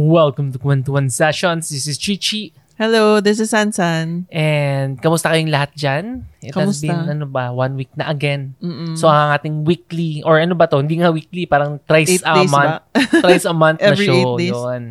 Welcome to Kwentuhan Sessions. This is Chichi. Hello, this is Sansan. And kamusta kayong lahat dyan? It has Kamusta? been, ano ba, one week na again. Mm-mm. So, ang ating weekly, or ano ba to? Hindi nga weekly, parang thrice Eight a days month. thrice a month na Every show. eight days. Yun.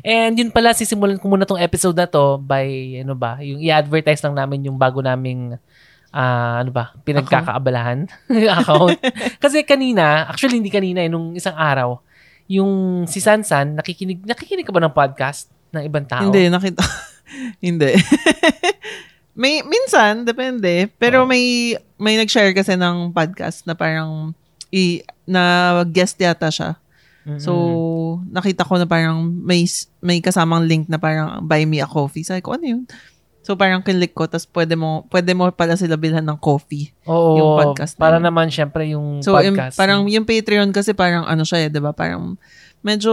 And yun pala, sisimulan ko muna tong episode na to by, ano ba, yung i-advertise lang namin yung bago naming ah ano ba, pinagkakaabalahan account. Kasi kanina, actually hindi kanina, eh, nung isang araw, yung si Sansan, nakikinig, nakikinig ka ba ng podcast ng ibang tao? Hindi, nakita. Hindi. may, minsan, depende. Pero Oh. may, may nag-share kasi ng podcast na parang, i, na guest yata siya. Mm-mm. So, nakita ko na parang may, may kasamang link na parang buy me a coffee. Sabi ko, ano yun? So, parang kinlik ko, tapos pwede mo, pwede mo pala sila bilhan ng coffee. Oo, yung podcast na para yun. naman syempre yung So, yung, podcast. parang yung Patreon kasi parang ano siya eh, di ba? Parang medyo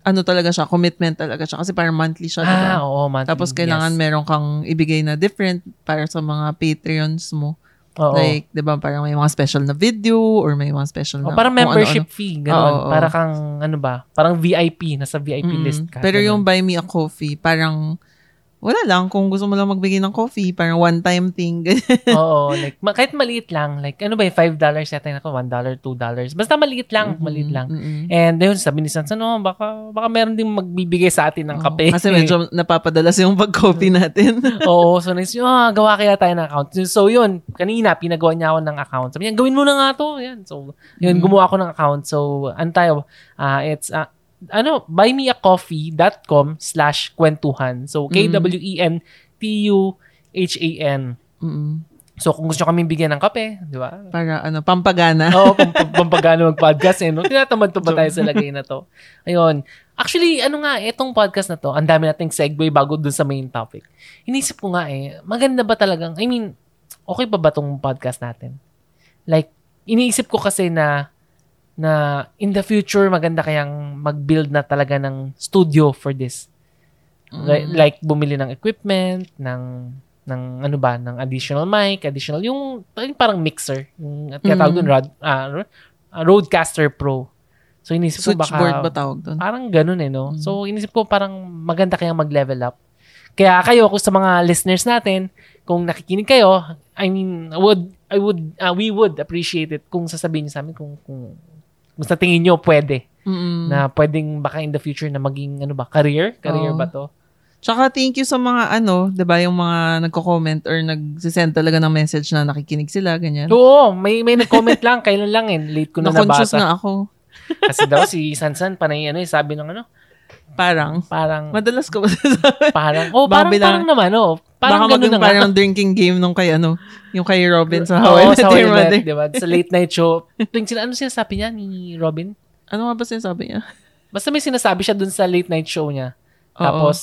ano talaga siya, commitment talaga siya. Kasi parang monthly siya, di ba? ah, oo, monthly. Tapos kailangan yes. meron kang ibigay na different para sa mga Patreons mo. Oo. Like, di ba, parang may mga special na video or may mga special O, na... parang kung membership fee, gano'n. Oo, oo. Para kang, ano ba, parang VIP, nasa VIP Mm. list ka. Pero ganun. yung buy me a coffee, parang wala lang. Kung gusto mo lang magbigay ng coffee, parang one-time thing. Oo, like, ma- kahit maliit lang, like, ano ba yung $5 yata yun ako, $1, $2. Basta maliit lang, maliit lang. Mm-mm. And yun, sabi ni Sansa, no, baka, baka meron din magbibigay sa atin ng kape. Oo, Kasi medyo napapadalas yung pag-coffee natin. Oo, so nice, ah, gawa kaya tayo ng account. So yun, kanina, pinagawa niya ako ng account. Sabi niya, gawin mo na nga to. Yan. So, yun, Mm. gumawa ako ng account. So, ano tayo, ah, it's, ah, ano, buymeacoffee.com slash kwentuhan. So, E K-W-E-N-T-U-H-A-N. Mm-mm. So, kung gusto kami bigyan ng kape, di ba? Para ano, pampagana. Oo, pam- pam- pampagano mag-podcast eh, no? Tinatamad to ba tayo sa lagay na to? Ayun. Actually, ano nga, itong podcast na to, ang dami nating segue bago dun sa main topic. Inisip ko nga eh, maganda ba talagang, I mean, okay pa ba tong podcast natin? Like, iniisip ko kasi na, na in the future, maganda kayang mag-build na talaga ng studio for this. Like, like bumili ng equipment, ng ng ano ba, ng additional mic, additional yung yung parang mixer, yung at tinatawag Mm. doon Rod, ro- ah, Rodecaster Pro. So inisip ko baka Switchboard ba tawag doon? parang ganun eh no. Mm. So inisip ko parang maganda kayang mag-level up. Kaya kayo kung sa mga listeners natin, kung nakikinig kayo, I mean, I would I would ah, we would appreciate it kung sasabihin niyo sa amin kung kung kung sa tingin niyo pwede Mm-mm. na pwedeng baka in the future na maging ano ba, career? Career Oo. ba to? Tsaka thank you sa mga ano, 'di ba, yung mga nagko-comment or nagsisend talaga ng message na nakikinig sila, ganyan. Oo, may may nag-comment lang, kailan lang eh, late ko na Na-conscious nabasa. na ako. Kasi daw si Sansan panay ano, eh, sabi ng ano, Parang, parang madalas ko masasabi. parang oh, parang, lang. parang naman oh. Parang Baka ganun na parang drinking game nung kay ano, yung kay Robin sa How I Met sa Your Mother. Diba? Sa late night show. Tuwing sila, ano sinasabi niya ni Robin? Ano nga ba sinasabi niya? Basta may sinasabi siya dun sa late night show niya. Oo. Tapos,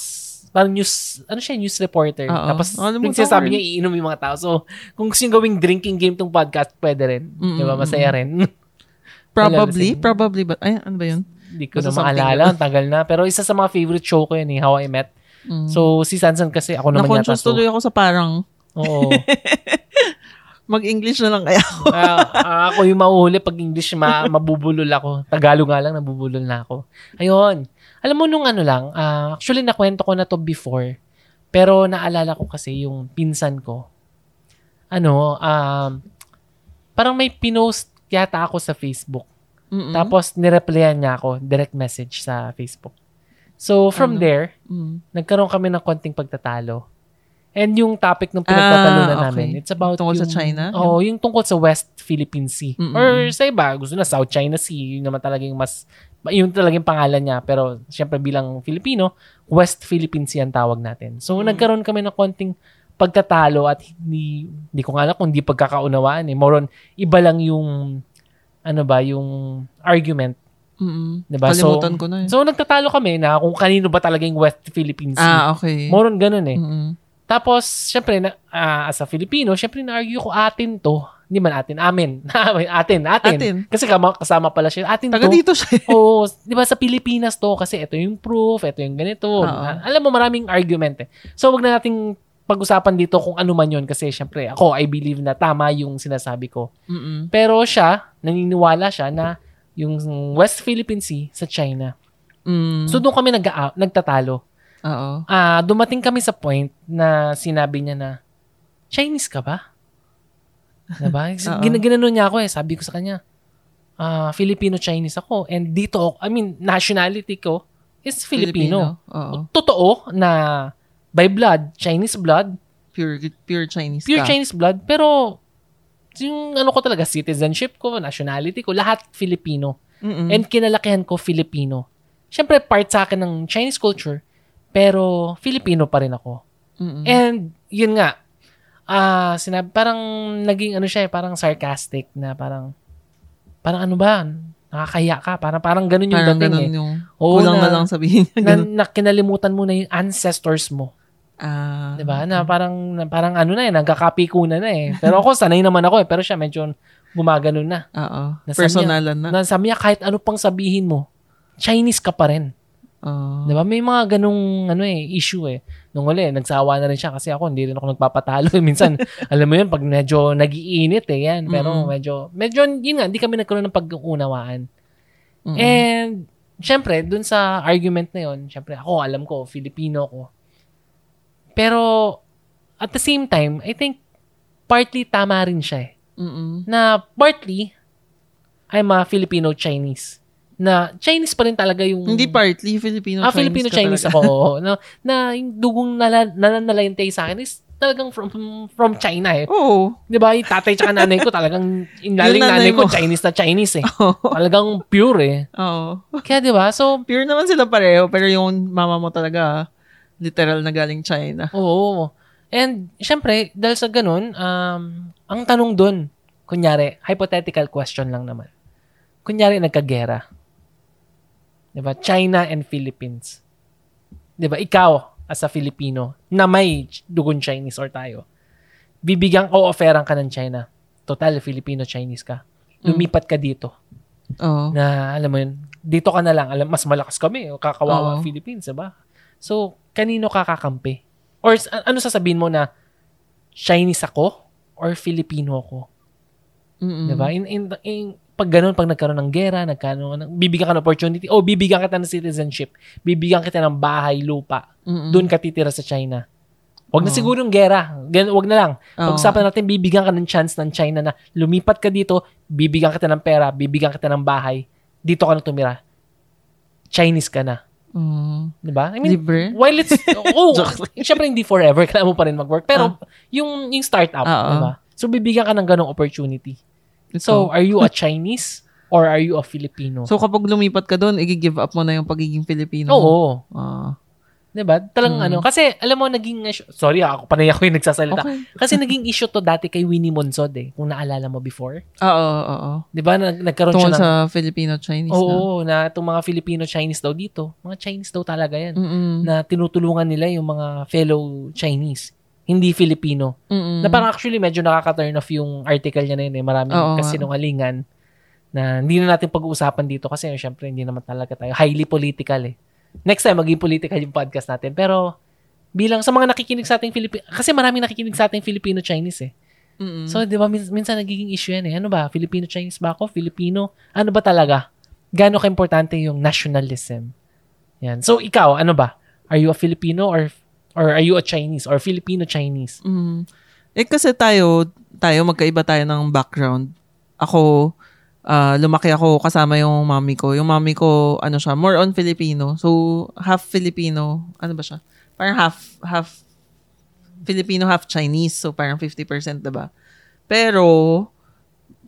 parang news, ano siya, news reporter. Oo. Tapos, tuwing sinasabi niya, iinom yung mga tao. So, kung gusto niyo gawing drinking game tong podcast, pwede rin. Mm, Diba? Masaya rin. Probably, na probably ba? Ay, ano ba yun? Hindi ko na Basta something maalala. Ang tagal na. Pero isa sa mga favorite show ko yun eh, How I Met. Mm. So, si Sansan kasi ako naman yata. Na-conscious So, tuloy ako sa parang oo. mag-English na lang kaya ako. Ah, ako yung mauhuli pag English, ma- mabubulol ako. Tagalog nga lang, nabubulol na ako. Ayun. Alam mo nung ano lang, ah, actually nakwento ko na to before. Pero naalala ko kasi yung pinsan ko. Ano, um, parang may pinost yata ako sa Facebook. Mm-mm. Tapos nireplyan niya ako, direct message sa Facebook. So from Ano? there, Mm. nagkaroon kami ng konting pagtatalo. And yung topic ng pinagtatalunan Ah, namin, okay. it's about Tungkol yung, sa China? Oo, yung tungkol sa West Philippine Sea. Mm-mm. Or sa iba, gusto na South China Sea. Yun naman talagang mas, yun talagang pangalan niya. Pero syempre bilang Filipino, West Philippine Sea ang tawag natin. So Mm. nagkaroon kami ng konting pagtatalo at hindi, hindi ko nga alam kung hindi pagkakaunawaan eh. More on, iba lang yung, ano ba, yung argument. Mm-mm. Diba? Kalimutan ko na eh. So nagtatalo kami na kung kanino ba talaga yung West Philippine Sea. ah, okay. More on ganun eh. Mm-mm. Tapos, syempre, na, ah, as a Filipino, syempre na-argue ko atin to. Hindi man atin, amin. atin, atin. Atin. Kasi kama, kasama pala siya. Atin Taga to. dito siya. Oo, di ba sa Pilipinas to kasi ito yung proof, ito yung ganito. Oo. Ah, alam mo, maraming argument eh. So, wag na nating pag-usapan dito kung ano man yun kasi syempre ako, I believe na tama yung sinasabi ko. Mm-mm. Pero siya, naniniwala siya na yung West Philippine Sea sa China. Mm. So, doon kami nag nagtatalo. Oo. Ah, dumating kami sa point na sinabi niya na, Chinese ka ba? Diba? Oo. Gina- ginanon niya ako eh. Sabi ko sa kanya, ah, Filipino-Chinese ako. And dito, I mean, nationality ko is Filipino. Oo. Totoo na by blood, Chinese blood, Pure, pure Chinese pure ka. Chinese blood, pero yung ano ko talaga, citizenship ko, nationality ko, lahat Filipino. Mm-mm. And kinalakihan ko Filipino. Siyempre, part sa akin ng Chinese culture, pero Filipino pa rin ako. Mm-mm. And, yun nga, ah sinabi, parang naging ano siya, eh, parang sarcastic na parang, parang ano ba, nakakahiya ka. Parang, parang ganun yung Parang dating ganun eh. yung Oo, kulang na, na- lang sabihin niya. Na, na kinalimutan mo na yung ancestors mo. Ah. 'Di ba? Na parang na, parang ano na eh, nagkakapi ko na eh. Pero ako sanay naman ako eh, pero siya medyo gumaganon na. Oo. Personalan na. Na sabi niya kahit ano pang sabihin mo, Chinese ka pa rin. Oo. 'Di ba? May mga ganung ano eh, issue eh. Nung uli, nagsawa na rin siya kasi ako hindi rin ako nagpapatalo. Minsan, alam mo yun, pag medyo nagiinit eh, yan. Pero Mm. medyo, medyo, yun nga, hindi kami nagkaroon ng pag-unawaan. Mm-mm. And, syempre, dun sa argument na yun, syempre, ako, alam ko, Filipino ko. Pero, at the same time, I think, partly tama rin siya eh. Mm-mm. Na, partly, I'm a Filipino-Chinese. Na, Chinese pa rin talaga yung... Hindi partly Filipino Ah, Chinese Filipino-Chinese ako. oo. na, na yung dugong nala, nananalayantay sa akin is talagang from from China eh. Oo. 'Di ba? Yung tatay tsaka nanay ko talagang inaling Yung nanay nanay ko. Chinese na Chinese eh. Oo. Talagang pure eh. Oo. Kaya 'di ba? So, Pure naman sila pareho, pero yung mama mo talaga, literal na galing China. oo. And syempre, dahil sa ganun, um, ang tanong doon, kunyari, hypothetical question lang naman. Kunyari, nagkagera. 'Di ba? China and Philippines. 'Di ba? Ikaw, as a Filipino, na may dugon Chinese or tayo, bibigyan ko offeran ka ng China. Total, Filipino-Chinese ka. Lumipat ka dito. Oo. Na, alam mo yun, dito ka na lang. Alam, mas malakas kami. O kakawawa Oo. ang Philippines, diba? So, kanino ka kakampi? Or ano sasabihin mo na Chinese ako or Filipino ako? Mm-mm. Diba? In, in, in, pag ganun, pag nagkaroon ng gera, nagkaroon bibigyan ka ng opportunity, o bibigyan kita ng citizenship, bibigyan kita ng bahay, lupa, Mm-mm. doon ka titira sa China. Wag na Oo. siguro yung gera. Gan, wag na lang. Oo. Pag-usapan natin, bibigyan ka ng chance ng China na lumipat ka dito, bibigyan kita ng pera, bibigyan kita ng bahay, dito ka na tumira. Chinese ka na. Oo. Di ba? I mean, Libre? while it's, oh, syempre hindi forever, kailangan mo pa rin mag-work. Pero, yung, yung startup, Oo. di ba? So, bibigyan ka ng ganong opportunity. So, Ito. are you a Chinese or are you a Filipino? so kapag lumipat ka doon, i-give up mo na yung pagiging Filipino. Oo. Ah. 'Di ba? Talagang Mm. ano, kasi alam mo naging sorry ah, ako panay ako yung nagsasalita. okay. Kasi naging issue to dati kay Winnie Monzod eh, kung naalala mo before. Oo, oo, oo. 'Di ba? Nag, nagkaroon Tungkol siya ng sa Filipino-Chinese Oo, na itong mga Filipino-Chinese daw dito, mga Chinese daw talaga yan. na. Mm-mm. Na tinutulungan nila yung mga fellow Chinese, hindi Filipino. Mm-mm. Na parang actually medyo nakaka-turn off yung article niya na yun eh. Maraming Oo nga. kasinungalingan na hindi na natin pag-uusapan dito kasi syempre hindi naman talaga tayo highly political eh. Next time maging political yung podcast natin. Pero bilang sa mga nakikinig sa ating Filipino, kasi maraming nakikinig sa ating Filipino-Chinese eh. Mm-mm. So, di ba, min- minsan nagiging issue yan eh. Ano ba? Filipino-Chinese ba ako? Filipino? Ano ba talaga? Gaano ka-importante yung nationalism? Yan. So, ikaw, ano ba? Are you a Filipino or or are you a Chinese or Filipino-Chinese? Mm. Eh kasi tayo, tayo magkaiba tayo ng background. Ako, ah, lumaki ako kasama yung mami ko. Yung mami ko, ano siya, more on Filipino. So, half Filipino. Ano ba siya? Parang half, half Filipino, half Chinese. So, parang 50%, diba? Pero,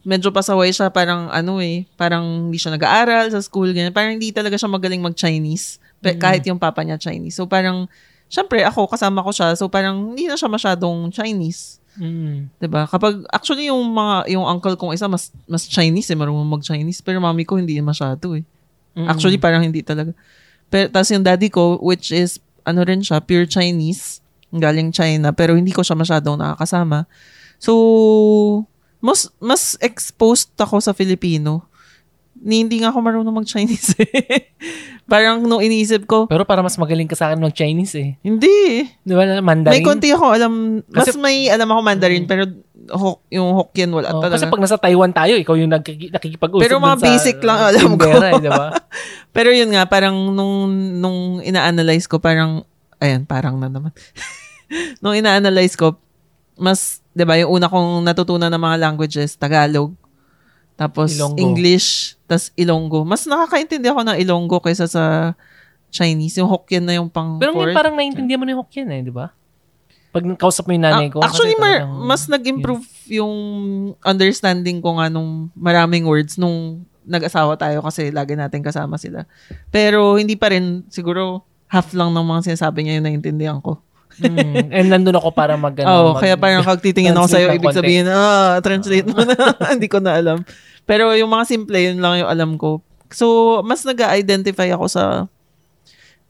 medyo pasaway siya. Parang, ano eh, parang hindi siya nag-aaral sa school, ganyan. Parang hindi talaga siya magaling mag-Chinese. Pe- Mm. Kahit yung papa niya Chinese. So, parang, syempre, ako, kasama ko siya. So, parang, hindi na siya masyadong Chinese. Mm. 'Di ba? Kapag actually yung mga yung uncle kong isa mas mas Chinese eh, marunong mag-Chinese, pero mami ko hindi masyado eh. Mm. Actually parang hindi talaga. Pero tas yung daddy ko which is ano rin siya, pure Chinese, galing China, pero hindi ko siya masyadong nakakasama. So mas mas exposed ako sa Filipino. Ni, hindi nga ako marunong mag-Chinese eh. parang nung iniisip ko, Pero para mas magaling ka sa akin mag-Chinese eh. hindi eh. Di ba? na Mandarin? May konti ako alam, mas Kasi- may alam ako Mandarin, pero Hok, yung Hokkien wala Oh, talaga. kasi pag nasa Taiwan tayo, ikaw yung nagkiki- nakikipag-usap Pero mga sa, basic lang alam ko. eh, di ba? Pero yun nga, parang nung, nung ina-analyze ko, parang, ayan, parang na naman. nung ina-analyze ko, mas, di ba, yung una kong natutunan ng mga languages, Tagalog, tapos Ilonggo. English, tapos Ilonggo. Mas nakakaintindi ako ng Ilonggo kaysa sa Chinese. Yung Hokkien na yung pang Pero ngayon parang naiintindihan mo na yung Hokkien eh, di ba? Pag kausap mo yung nanay ko. Ah, actually, kasi mar- mas nag-improve yung understanding ko nga nung maraming words nung nag-asawa tayo kasi lagi natin kasama sila. Pero hindi pa rin, siguro half lang ng mga sinasabi niya yung naintindihan ko. Mm, and nandun ako para mag, ano, mag- kaya parang kag titingin ako sa'yo, ibig konti. sabihin, ah, translate mo na. hindi ko na alam. Pero yung mga simple, yun lang yung alam ko. So, mas nag-identify ako sa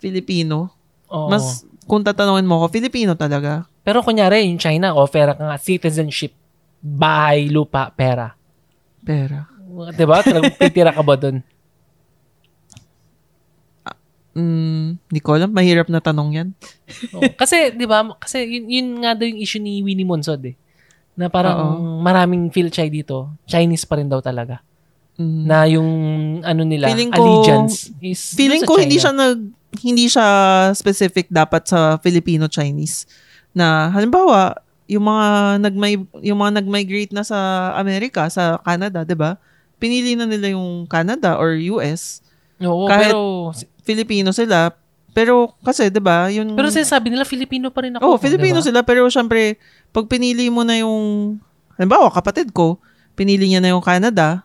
Filipino. Oo. Mas, kung tatanungin mo ako, Filipino talaga. Pero kunyari, yung China, offer ka nga citizenship, bahay, lupa, pera. Pera. Diba? Talagang titira ka ba dun? Mm, hindi ko alam. Mahirap na tanong yan. Oo. Kasi, di ba, kasi yun, yun nga daw yung issue ni Winnie Monsod eh. Na parang maraming Philchay dito, Chinese pa rin daw talaga. Mm. Na yung ano nila, Feeling ko- allegiance is Feeling ko hindi China. siya nag hindi siya specific dapat sa Filipino Chinese na halimbawa yung mga nagmay yung mga nag-migrate na sa Amerika, sa Canada, 'di ba? Pinili na nila yung Canada or US. Oo, kahit- pero Filipino sila, pero kasi 'di ba, yung pero sinasabi nila Filipino pa rin ako. Oh, Filipino diba? sila pero syempre pag pinili mo na yung halimbawa kapatid ko, pinili niya na yung Canada,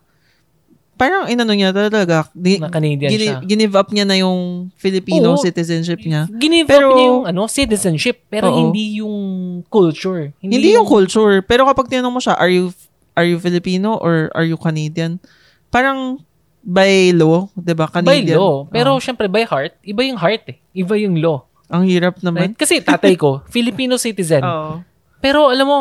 parang inano niya talaga, di, Na Canadian gini- siya. ginive up niya na yung Filipino Oo. citizenship niya. Ginive Pero- up niya yung ano, citizenship, pero Oo. hindi yung culture. Hindi, yung culture, pero kapag tinanong mo siya, are you are you Filipino or are you Canadian? Parang by law, 'di ba? by Canadian. law. Pero Oo. syempre by heart, iba yung heart eh. Iba yung law. ang hirap Right? naman. Kasi tatay ko, Filipino citizen. Oo. Pero alam mo,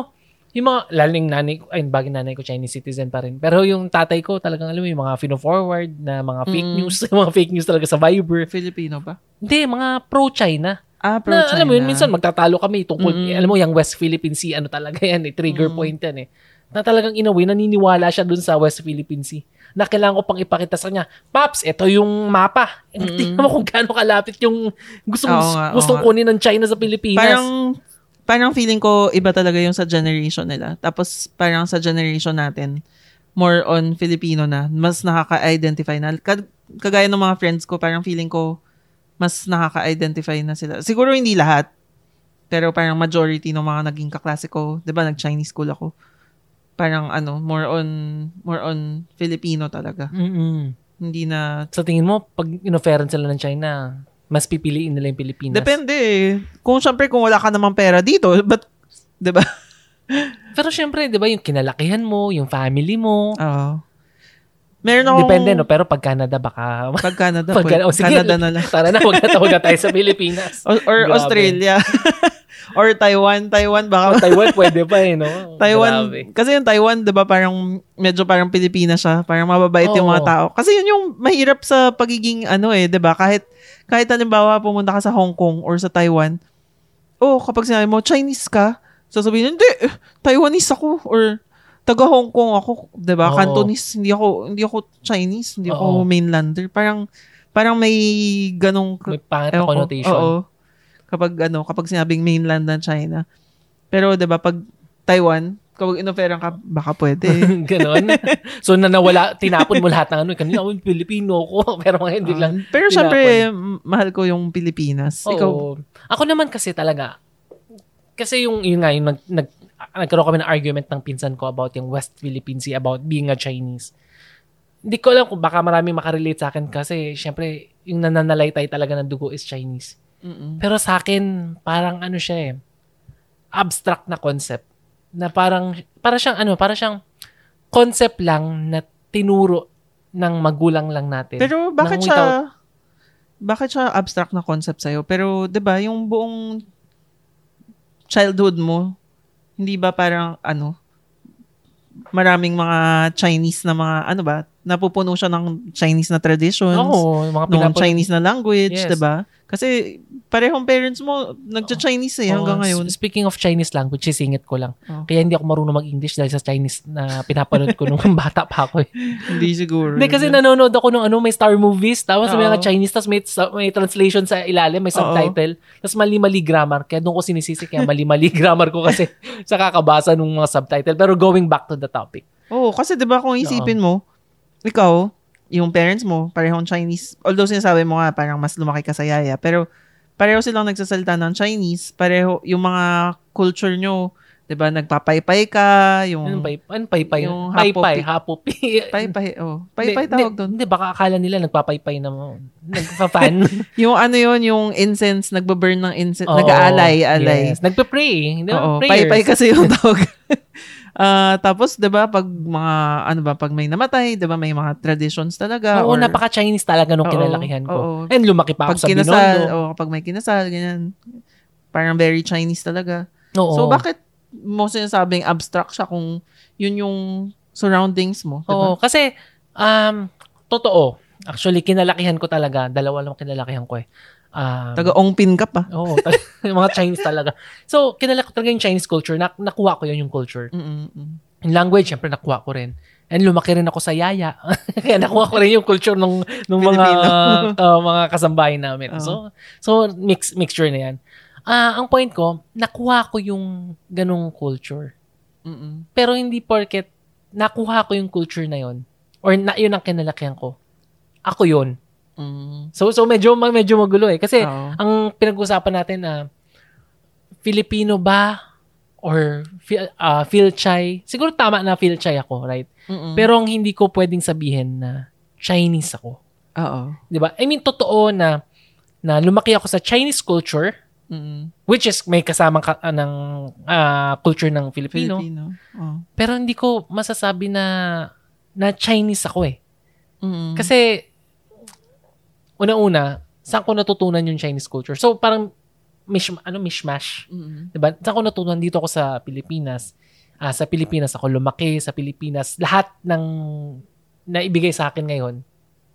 yung mga, laling nanay ko, ay bagay nanay ko, Chinese citizen pa rin. Pero yung tatay ko, talagang alam mo, yung mga fino-forward na mga fake Mm. news, mga fake news talaga sa Viber. Filipino ba? Hindi, mga pro-China. Ah, pro Na, alam mo yun, minsan magtatalo kami tungkol, eh, alam mo, yung West Philippine Sea, ano talaga yan, eh, trigger point yan eh. Na talagang in a way, naniniwala siya dun sa West Philippine Sea. Na kailangan ko pang ipakita sa kanya, Paps, ito yung mapa. Eh, Tingnan mo kung gaano kalapit yung gustong, Oo nga, oo gustong nga. kunin ng China sa Pilipinas. Parang parang feeling ko iba talaga yung sa generation nila. Tapos parang sa generation natin, more on Filipino na. Mas nakaka-identify na. Kag- Kagaya ng mga friends ko, parang feeling ko mas nakaka-identify na sila. Siguro hindi lahat. Pero parang majority ng mga naging kaklase ko, 'di ba, nag-Chinese school ako. Parang ano, more on more on Filipino talaga. Mm-mm. Hindi na Sa tingin mo, pag inoferan sila ng China, mas pipiliin nila yung Pilipinas. Depende eh. Kung syempre kung wala ka namang pera dito, but 'di ba? Pero syempre, di ba, yung kinalakihan mo, yung family mo, Oo. Meron akong... depende, no? Pero pag Canada, baka... Pag Canada, pag, pwede. oh, sige, Canada na lang. Tara na, huwag na huwag na tayo sa Pilipinas. Or Grabe. Australia. Or Taiwan. Taiwan, Oh, baka... Taiwan, pwede pa eh, no? Taiwan, Grabe. kasi yung Taiwan, di ba, parang medyo parang Pilipinas siya. Parang mababait yung mga tao. Kasi yun yung mahirap sa pagiging ano eh, di ba? Kahit, kahit halimbawa pumunta ka sa Hong Kong or sa Taiwan, oh, kapag sinabi mo, Chinese ka, sasabihin, hindi, eh, Taiwanese ako. Or, taga Hong Kong ako, 'di ba? Cantonese, hindi ako hindi ako Chinese, hindi ako Oo. mainlander. Parang parang may ganong May pangit na ewan ko. connotation. Oo. Kapag ano, kapag sinabing mainland ng China. Pero 'di ba pag Taiwan, kapag inoferan ka, baka pwede. Ganon. so, na nawala, tinapon mo lahat ng ano. Kanina, ako, Pilipino ko. Pero ngayon, hindi lang. Ah, pero tinapon. syempre, mahal ko yung Pilipinas. Ikaw, Oo. Ako naman kasi talaga, kasi yung, yun nga, yung nag, nag, nagkaroon kami ng argument ng pinsan ko about yung West Philippine Sea, about being a Chinese. Hindi ko alam kung baka marami makarelate sa akin kasi syempre yung nananalaytay talaga ng dugo is Chinese. Mm-mm. Pero sa akin, parang ano siya eh, abstract na concept. Na parang, para siyang ano, para siyang concept lang na tinuro ng magulang lang natin. Pero bakit siya bakit siya abstract na concept sa'yo? Pero 'di ba yung buong childhood mo, hindi ba parang ano, maraming mga Chinese na mga ano ba, napupuno siya ng Chinese na traditions, Oo, yung mga ng Chinese na language, Yes. 'di ba? Kasi parehong parents mo nagcha-Chinese eh hanggang Oo, ngayon. Speaking of Chinese language, sisingit ko lang. Oh. Kaya hindi ako marunong mag-English dahil sa Chinese na pinapanood ko nung bata pa ako. Eh. Hindi siguro. Hindi kasi nanonood ako ng ano, may Star Movies, tapos may Oo. mga Chinese, tapos may, may translation sa ilalim, may subtitle, tapos mali-mali grammar. Kaya doon ko sinisisi, kaya mali-mali grammar ko kasi sa kakabasa ng mga subtitle. Pero going back to the topic. Oo, kasi 'di ba kung isipin mo, ikaw, yung parents mo, parehong Chinese. Although sinasabi mo nga parang mas lumaki ka sa yaya, pero pareho silang nagsasalita ng Chinese, pareho yung mga culture nyo, 'di ba, nagpapaypay ka, yung Anong pay, anong paypay? yung Paypay, hapopi. paypay, oh. Paypay tawag doon. Hindi, baka akala nila nagpapaypay na mo. Nagpa-fan. Yung ano yun, yung incense, nagbaburn ng incense, Oo, nag-aalay, alay. Yes. Nagpe-pray. Hindi ba? Paypay kasi yung tawag. Ah, tapos 'di ba pag mga ano ba pag may namatay, 'di ba may mga traditions talaga Oo, or napaka-Chinese talaga nung Oo, kinalakihan ko. oo. And lumaki pa ako pag sa kinasal, Binondo. o kapag may kinasal, ganyan. Parang very Chinese talaga. Oo. So, bakit mo sinasabing abstract siya kung yun yung surroundings mo? Oo, Diba? kasi, um, totoo. Actually, kinalakihan ko talaga. Dalawa lang kinalakihan ko eh. Um, Taga-ongpin ka pa. Oo, yung mga Chinese talaga. So, kinalaki ko talaga yung Chinese culture. Na, nakuha ko yun yung culture. Mm-mm. Yung language, syempre nakuha ko rin. And lumaki rin ako sa yaya. Kaya nakuha ko rin yung culture ng, ng mga uh, mga kasambahay namin. Oo. So, so mix, mixture na yan. Ah, ang point ko, nakuha ko yung ganong culture. Mm-mm. Pero hindi porket nakuha ko yung culture na yon or na, yun ang kinalakihan ko. Ako yun. Mm. So so medyo medyo magulo eh kasi Oo. ang pinag-usapan natin na Filipino ba or uh, Philchay. Siguro tama na Philchay ako, right? Mm-mm. Pero ang hindi ko pwedeng sabihin na Chinese ako. Oo. 'Di ba? I mean totoo na na lumaki ako sa Chinese culture Mm-mm. which is may kasamang ka, ah, ng ah, culture ng Filipino. Filipino. Oo. Pero hindi ko masasabi na na Chinese ako eh. Mm-mm. Kasi una-una, saan ko natutunan yung Chinese culture? So parang mish, ano mishmash, Mm-mm. 'di ba? Saan ko natutunan dito ako sa Pilipinas? Ah, sa Pilipinas ako lumaki, sa Pilipinas lahat ng naibigay sa akin ngayon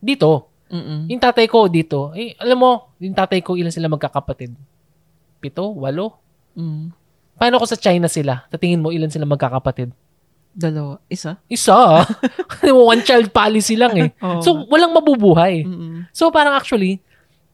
dito. Mm-mm. Yung tatay ko dito, eh alam mo, yung tatay ko ilan sila magkakapatid? Pito, walo. Mm. Paano ko sa China sila? Tatingin mo ilan sila magkakapatid? Dalawa. Isa? Isa. One child policy lang eh. Oo. So, walang mabubuhay. Mm-mm. So, parang actually,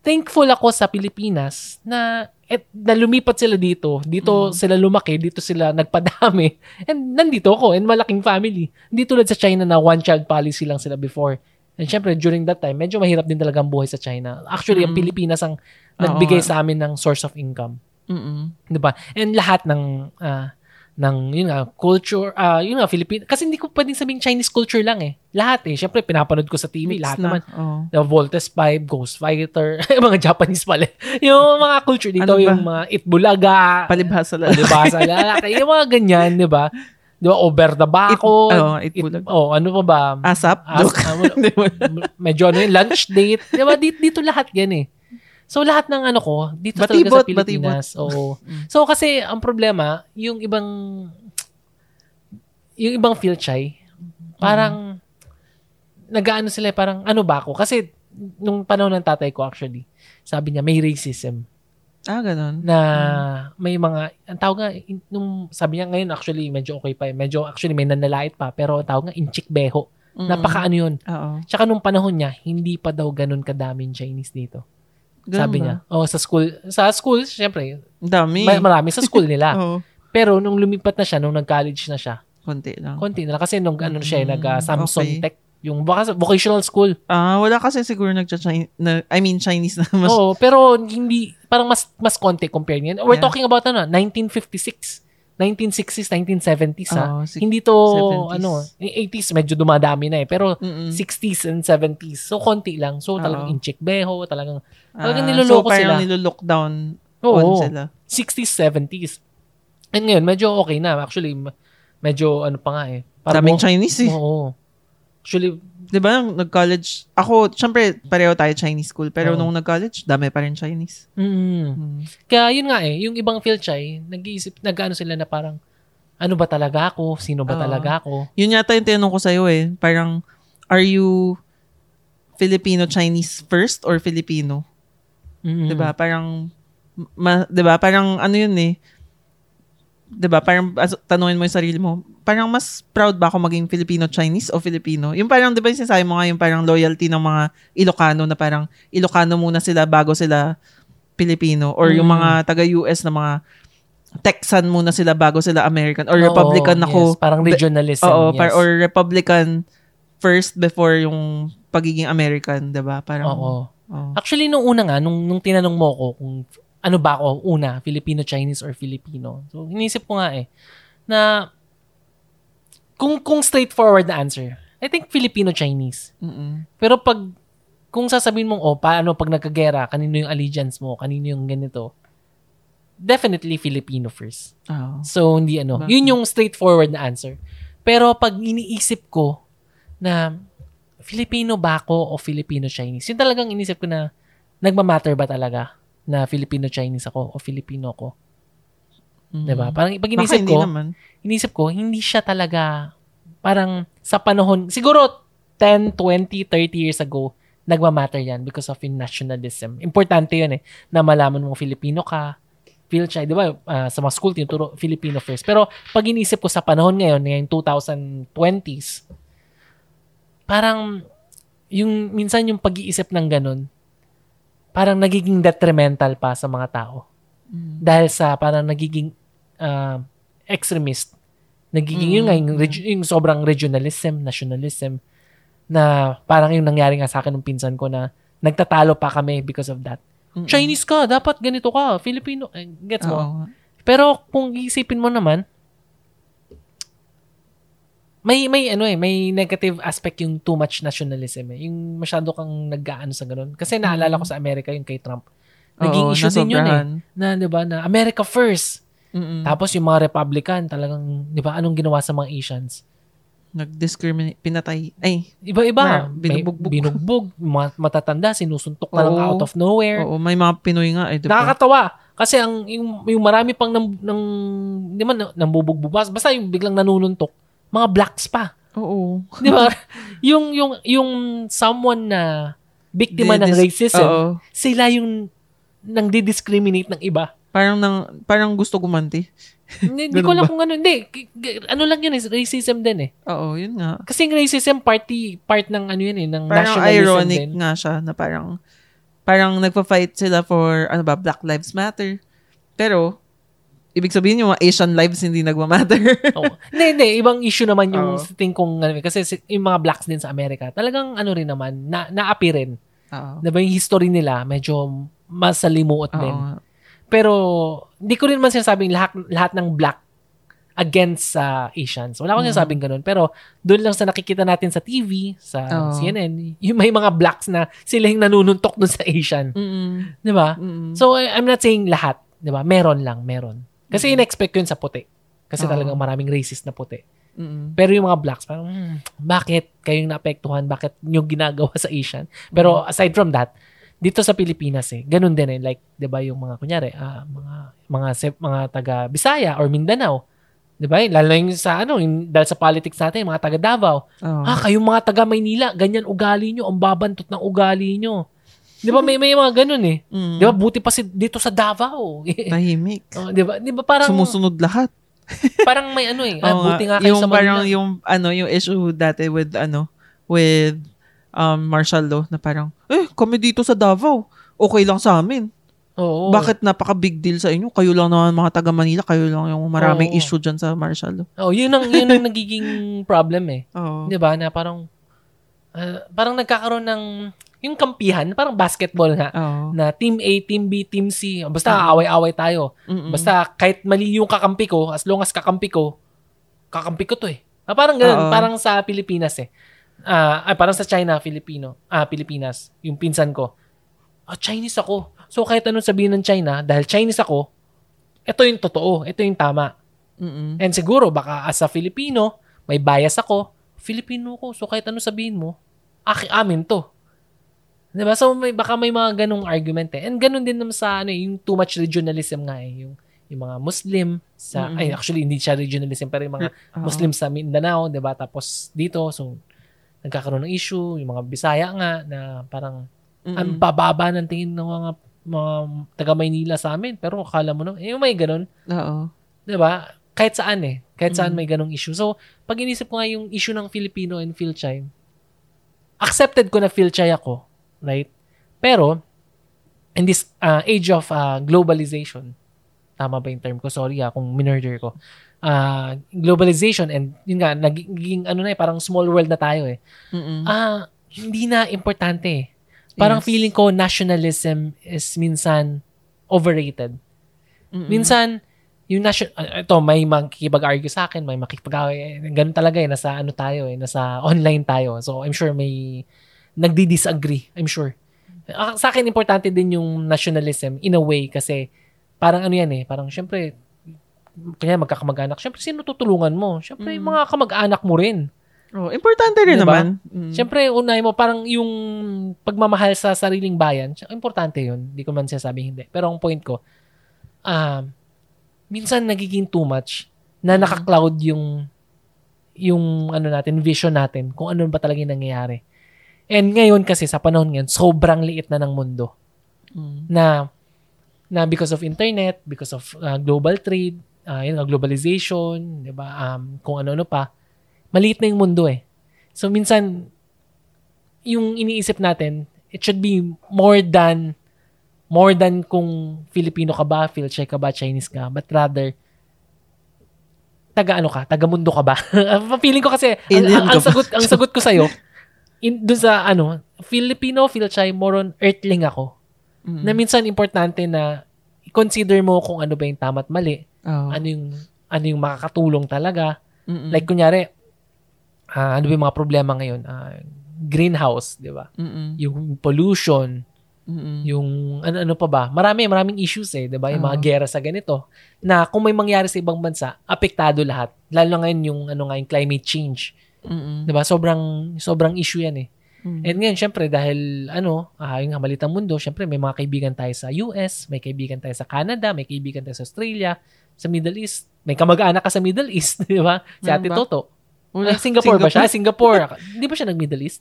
thankful ako sa Pilipinas na, et, na lumipat sila dito. Dito sila lumaki, dito sila nagpadami. And nandito ako, and malaking family. Hindi tulad sa China na one child policy lang sila before. And syempre, during that time, medyo mahirap din talaga ang buhay sa China. Actually, ang Mm. Pilipinas ang nagbigay nga. sa amin ng source of income. Mm-mm. 'di ba? And lahat ng ah, ng yun nga culture ah yun nga Philippine kasi hindi ko pwedeng sabing Chinese culture lang eh. Lahat eh. Syempre pinapanood ko sa TV Mix lahat na. naman. Oo. The Voltes 5, Ghost Fighter, mga Japanese pala. yung mga culture dito, Ano ba? yung mga Itbulaga, Palibhasa lang. di ba? Sa lalaki, yung mga ganyan, di ba? Di ba? Over the Bacon. It- oo, Itbulag. oh, ano pa ba? Asap? As- Joke. ah, medyo ano yun, lunch date. Di ba? Dito, dito lahat yan eh. So, lahat ng ano ko, dito talaga Batibot, sa Pilipinas. Oo. Mm. So, kasi, ang problema, yung ibang, yung ibang Philchay, parang, nag-ano sila, eh, parang, ano ba ako? Kasi, nung panahon ng tatay ko, actually, sabi niya, may racism Ah, ganun. na may mga, ang tawag nga, in- nung sabi niya ngayon, actually, medyo okay pa eh. Medyo, actually, may nanalait pa. Pero ang tawag nga, inchik beho. Mm-mm. Napaka ano yun. Oo. Tsaka nung panahon niya, hindi pa daw ganun kadaming Chinese dito. Ganun sabi ba? niya. Oh, sa school, sa school, syempre, dami. may, marami sa school nila. Oo. Pero nung lumipat na siya, nung nag-college na siya, Konti lang. konti na lang. Kasi nung ano siya, Mm, nag ah, Samsung okay. Tech, yung voc- vocational school. Ah, wala kasi siguro nagcha-Chinese, na, I mean Chinese na mas, Oo, pero hindi, parang mas mas konti compare niyan. We're Yeah. talking about ano, 1956. 1960s, 1970s ha. Oo, six- Hindi to, 70s. ano, yung 80s medyo dumadami na eh. Pero Mm-mm. 60s and 70s. So, konti lang. So, talagang Oo. inchik beho, talagang, Ah, talagang niloloko so, parang sila. nilolook down Oo. on sila. 60s, 70s. And ngayon, medyo okay na. Actually, medyo ano pa nga eh. Daming mo- Chinese eh. Oo. Actually, Di ba, nung nag-college, ako, syempre, pareho tayo Chinese school, pero Oo. nung nag-college, dami pa rin Chinese. mm, Hmm. Kaya yun nga eh, yung ibang Philchay, nag-iisip, nag-ano sila na parang, ano ba talaga ako? Sino ba Oo. talaga ako? Yun yata yung tinanong ko sa'yo eh. Parang, are you Filipino Chinese first or Filipino? Mm-mm. 'Di ba? Parang ma, 'di ba? Parang ano 'yun eh. 'Di ba? Parang as, tanungin mo 'yung sarili mo, parang mas proud ba ako maging Filipino Chinese o Filipino? Yung parang 'di ba yung sinasabi mo nga yung parang loyalty ng mga Ilocano na parang Ilocano muna sila bago sila Filipino or yung Mm. mga taga US na mga Texan muna sila bago sila American or Oo, Republican ako. yes. Parang Be- regionalism. Oo, yes. par- or Republican first before yung pagiging American, 'di ba? Parang Oo. oo. Actually, nung una nga, nung, nung tinanong mo ko kung ano ba ako, una, Filipino, Chinese, or Filipino. So, inisip ko nga eh, na kung, kung straightforward na answer, I think Filipino-Chinese. Mm-mm. Pero pag, kung sasabihin mong, oh, paano pag nagkagera, kanino yung allegiance mo, kanino yung ganito, definitely Filipino first. Oo. So, hindi ano. Bakit? Yun yung straightforward na answer. Pero pag iniisip ko na Filipino ba ako o Filipino-Chinese, yun talagang inisip ko na nagmamatter ba talaga na Filipino-Chinese ako o Filipino ako. Mm. 'Di ba? Parang pag inisip hindi ko, naman. inisip ko, hindi siya talaga parang sa panahon, siguro 10, 20, 30 years ago, nagmamatter yan because of yung nationalism. Importante yun eh, na malaman mong Filipino ka, Philchay, di ba, ah, sa mga school, tinuturo Filipino first. Pero pag inisip ko sa panahon ngayon, ngayong 2020s, parang yung minsan yung pag-iisip ng ganun, parang nagiging detrimental pa sa mga tao. Mm. Dahil sa parang nagiging ah, extremist. Nagiging yun nga, yung, Mm. reg- yung sobrang regionalism, nationalism, na parang yung nangyari nga sa akin ng pinsan ko na nagtatalo pa kami because of that. Mm-mm. Chinese ka, dapat ganito ka, Filipino, eh, gets mo? Oo. Pero kung isipin mo naman, may may ano eh, may negative aspect yung too much nationalism eh. Yung masyado kang nag-aano sa ganun. Kasi naalala ko sa Amerika yung kay Trump. Naging Oo, issue din yun eh. Na 'di ba na America first. Mm-mm. Tapos yung mga Republican talagang 'di ba anong ginawa sa mga Asians? Nag-discriminate, pinatay. Ay, Iba-iba. Binugbog, mga matatanda sinusuntok na lang Oo. out of nowhere. oo, may mga Pinoy nga eh, di ba? Nakakatawa. Kasi ang yung, yung marami pang nang, nang di man nambubugbubas, basta yung biglang nanununtok, mga blacks pa. Oo. Di ba? yung yung yung someone na biktima ng racism, Oo. sila yung nang discriminate ng iba. Parang nang parang gusto gumanti. Hindi, hindi ko alam kung ano. Hindi, ano lang yun, eh, racism din eh. Oo, yun nga. Kasi yung racism party, part ng ano yun eh, ng Parang nationalism ironic din. nga siya na parang parang nagpa-fight sila for ano ba, Black Lives Matter. Pero ibig sabihin yung mga Asian lives hindi nagmamatter. Oo. Hindi, hindi. Ibang issue naman yung Oo. thing kung ano, kasi si- yung mga blacks din sa Amerika, talagang ano rin naman, na, naapi rin. Diba yung history nila, medyo masalimuot din. Oo. Pero, hindi ko rin man sinasabing lahat, lahat ng black against sa Asians. Wala akong Mm. sinasabing ganun. Pero, doon lang sa nakikita natin sa TV, sa Oo. CNN, yung may mga blacks na sila yung nanununtok doon sa Asian. Mm-mm. Di ba? Mm-mm. So, I'm not saying lahat. Di ba? Meron lang, meron. Kasi Mm. in-expect ko yun sa puti. Kasi Oo. talagang maraming racist na puti. Mm-mm. Pero yung mga blacks, parang, hmm, bakit kayong naapektuhan? Bakit nyo ginagawa sa Asian? Pero aside from that, dito sa Pilipinas eh, ganun din eh. Like, di ba yung mga, kunyari, ah, mga, mga, mga taga Bisaya or Mindanao, di ba? Lalo yung sa, ano, yung, dahil sa politics natin, mga taga Davao. Oo. Ah, kayong mga taga Maynila, ganyan ugali nyo, ang babantot ng ugali nyo. Di ba? May, may mga ganun eh. Mm. Di ba? Buti pa si, dito sa Davao. Tahimik. oh, di ba? Di ba? Parang, Sumusunod lahat. parang may ano eh. Ah, Oo buti nga kayo yung sa parang Manila. yung ano yung issue dati with ano with um martial law na parang eh kami dito sa Davao okay lang sa amin Oo. bakit napaka big deal sa inyo kayo lang naman mga taga Manila kayo lang yung maraming Oo. issue dyan sa martial law Oh, yun ang yun ang nagiging problem eh. Oo 'Di ba? Na parang ah, parang nagkakaroon ng yung kampihan, parang basketball nga. Oo. Na team A, team B, team C. Basta Mm. away-away tayo. Mm-mm. Basta kahit mali yung kakampi ko, as long as kakampi ko, kakampi ko to eh. Ah, parang ganun, Oo. parang sa Pilipinas eh. Ah, ay, parang sa China, Filipino, ah, Pilipinas, yung pinsan ko. Ah, Chinese ako. So kahit anong sabihin ng China, dahil Chinese ako, ito yung totoo, ito yung tama. Mm-mm. And siguro, baka as a Filipino, may bias ako. Filipino ko, so kahit ano sabihin mo, aki amin to. Diba? So, may, baka may mga ganong argument eh. And ganun din naman sa, ano, eh, yung too much regionalism nga eh. Yung, yung mga Muslim sa, Mm-mm. ay, actually, hindi siya regionalism, pero yung mga Oo. Muslim sa Mindanao, diba? Tapos dito, so, nagkakaroon ng issue, yung mga Bisaya nga na parang Mm-mm. ang bababa ng tingin ng mga mga taga Maynila sa amin. Pero akala mo nung, eh, may ganun. Oo. 'Di ba? Kahit saan eh. Kahit saan Mm. may ganong issue. So, pag inisip ko nga yung issue ng Filipino and Philchai, accepted ko na Philchai ako, right? Pero, in this uh, age of uh, globalization, tama ba yung term ko? Sorry ah, kung minurder ko. Uh, globalization and yun nga, nagiging ano na eh, parang small world na tayo eh. Ah, hindi na importante eh. Parang Yes. feeling ko nationalism is minsan overrated. Mm-mm. Minsan, yung nation, uh, ito, may makikipag-argue sa akin, may makikipag eh, ganun talaga eh, nasa ano tayo eh, nasa online tayo. So, I'm sure may nagdi-disagree. I'm sure. Ah, Sa akin, importante din yung nationalism in a way kasi parang ano yan eh, parang syempre, kaya magkakamag-anak, syempre, sino tutulungan mo? Syempre, Mm. mga kamag-anak mo rin. Oh, importante rin Diba? naman. Mm. Siyempre, unay mo, parang yung pagmamahal sa sariling bayan, importante yun. Hindi ko man sinasabi hindi. Pero ang point ko, um, minsan nagiging too much na naka-cloud yung yung ano natin, vision natin, kung ano ba talaga yung nangyayari. And ngayon kasi, sa panahon ngayon, sobrang liit na ng mundo. Mm. Na, na because of internet, because of uh, global trade, uh, yun, globalization, di ba, um, kung ano-ano pa, maliit na yung mundo eh. So, minsan, yung iniisip natin, it should be more than more than kung Filipino ka ba, Philchai ka ba, Chinese ka, but rather, taga ano ka, taga mundo ka ba? Feeling ko kasi, ang, ang, sagot, ang sagot ko sa'yo, in, dun sa ano, Filipino, Philchai, more on earthling ako. Mm. Na minsan importante na consider mo kung ano ba yung tama at mali, Oh. ano yung ano yung makakatulong talaga. Mm-mm. Like kunyari, ah, ano ba yung mga problema ngayon? Ah, greenhouse, di ba? Yung pollution, Mm-mm. yung ano-ano pa ba? Marami, maraming issues eh, 'di ba? Yung mga Oo. gera sa ganito na kung may mangyari sa ibang bansa, apektado lahat. Lalo na ngayon yung ano nga yung climate change, Mm-mm. 'di ba? Sobrang sobrang issue 'yan eh. Mm. And ngayon, syempre, dahil ano, ah, yung malitang mundo, syempre may mga kaibigan tayo sa US, may kaibigan tayo sa Canada, may kaibigan tayo sa Australia, sa Middle East. May kamag-anak ka sa Middle East, di ba? Si Ate? Toto. Ay, Singapore, ba siya? Singapore. Hindi ba siya nag-Middle East?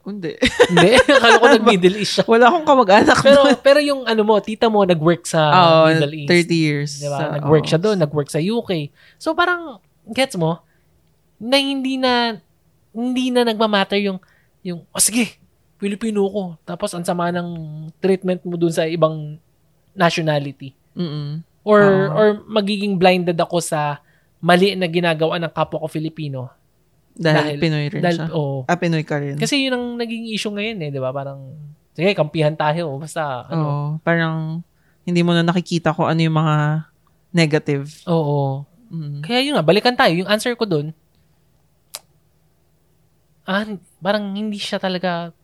Hindi. Hindi. Akala ko nag-Middle East siya. Wala akong kamag-anak Pero pero yung ano mo, tita mo nag-work sa Oo, Middle East. 30 years. Di ba? Sa- Nag-work oo. siya doon, nag-work sa UK. So parang gets mo na hindi na hindi na nagma-matter yung yung oh sige, Pilipino ko. Tapos ang sama ng treatment mo doon sa ibang nationality. Mm-mm. Or Oo. or magiging blinded ako sa mali na ginagawa ng kapwa ko Filipino. Dahil, Dahil- Pinoy rin Dahil, siya. oh, Ah, Pinoy ka rin. kasi yun ang naging issue ngayon eh, di ba? Parang, sige, kampihan tayo. Basta, ano. Oo. Parang, hindi mo na nakikita kung ano yung mga negative. Oo. Mm. Kaya yun nga, balikan tayo. Yung answer ko dun, ah, parang hindi siya talaga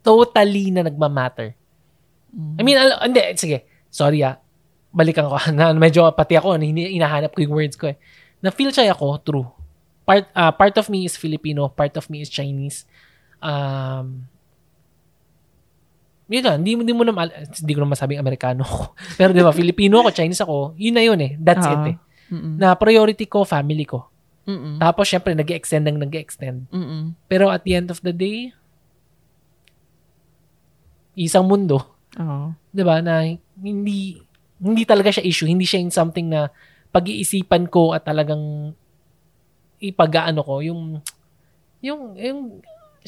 totally na nagmamatter. I mean, al- hindi, sige, sorry ah, balikan ko, na medyo pati ako, hindi, inahanap ko yung words ko eh. Na-feel siya ako, true. Part, ah, part of me is Filipino, part of me is Chinese. Um, yun lang, hindi, mo- hindi mo naman, hindi ko naman masabing Amerikano ko. Pero di ba, Filipino ako, Chinese ako, yun na yun eh. That's Ah. it eh. Mm-mm. Na priority ko, family ko. Mm-mm. Tapos, syempre, nag extend ng nag extend Mm-mm. Pero at the end of the day, isang mundo, Oo. ba, na hindi hindi talaga siya issue, hindi siya yung something na pag-iisipan ko at talagang ipag-aano ko yung yung yung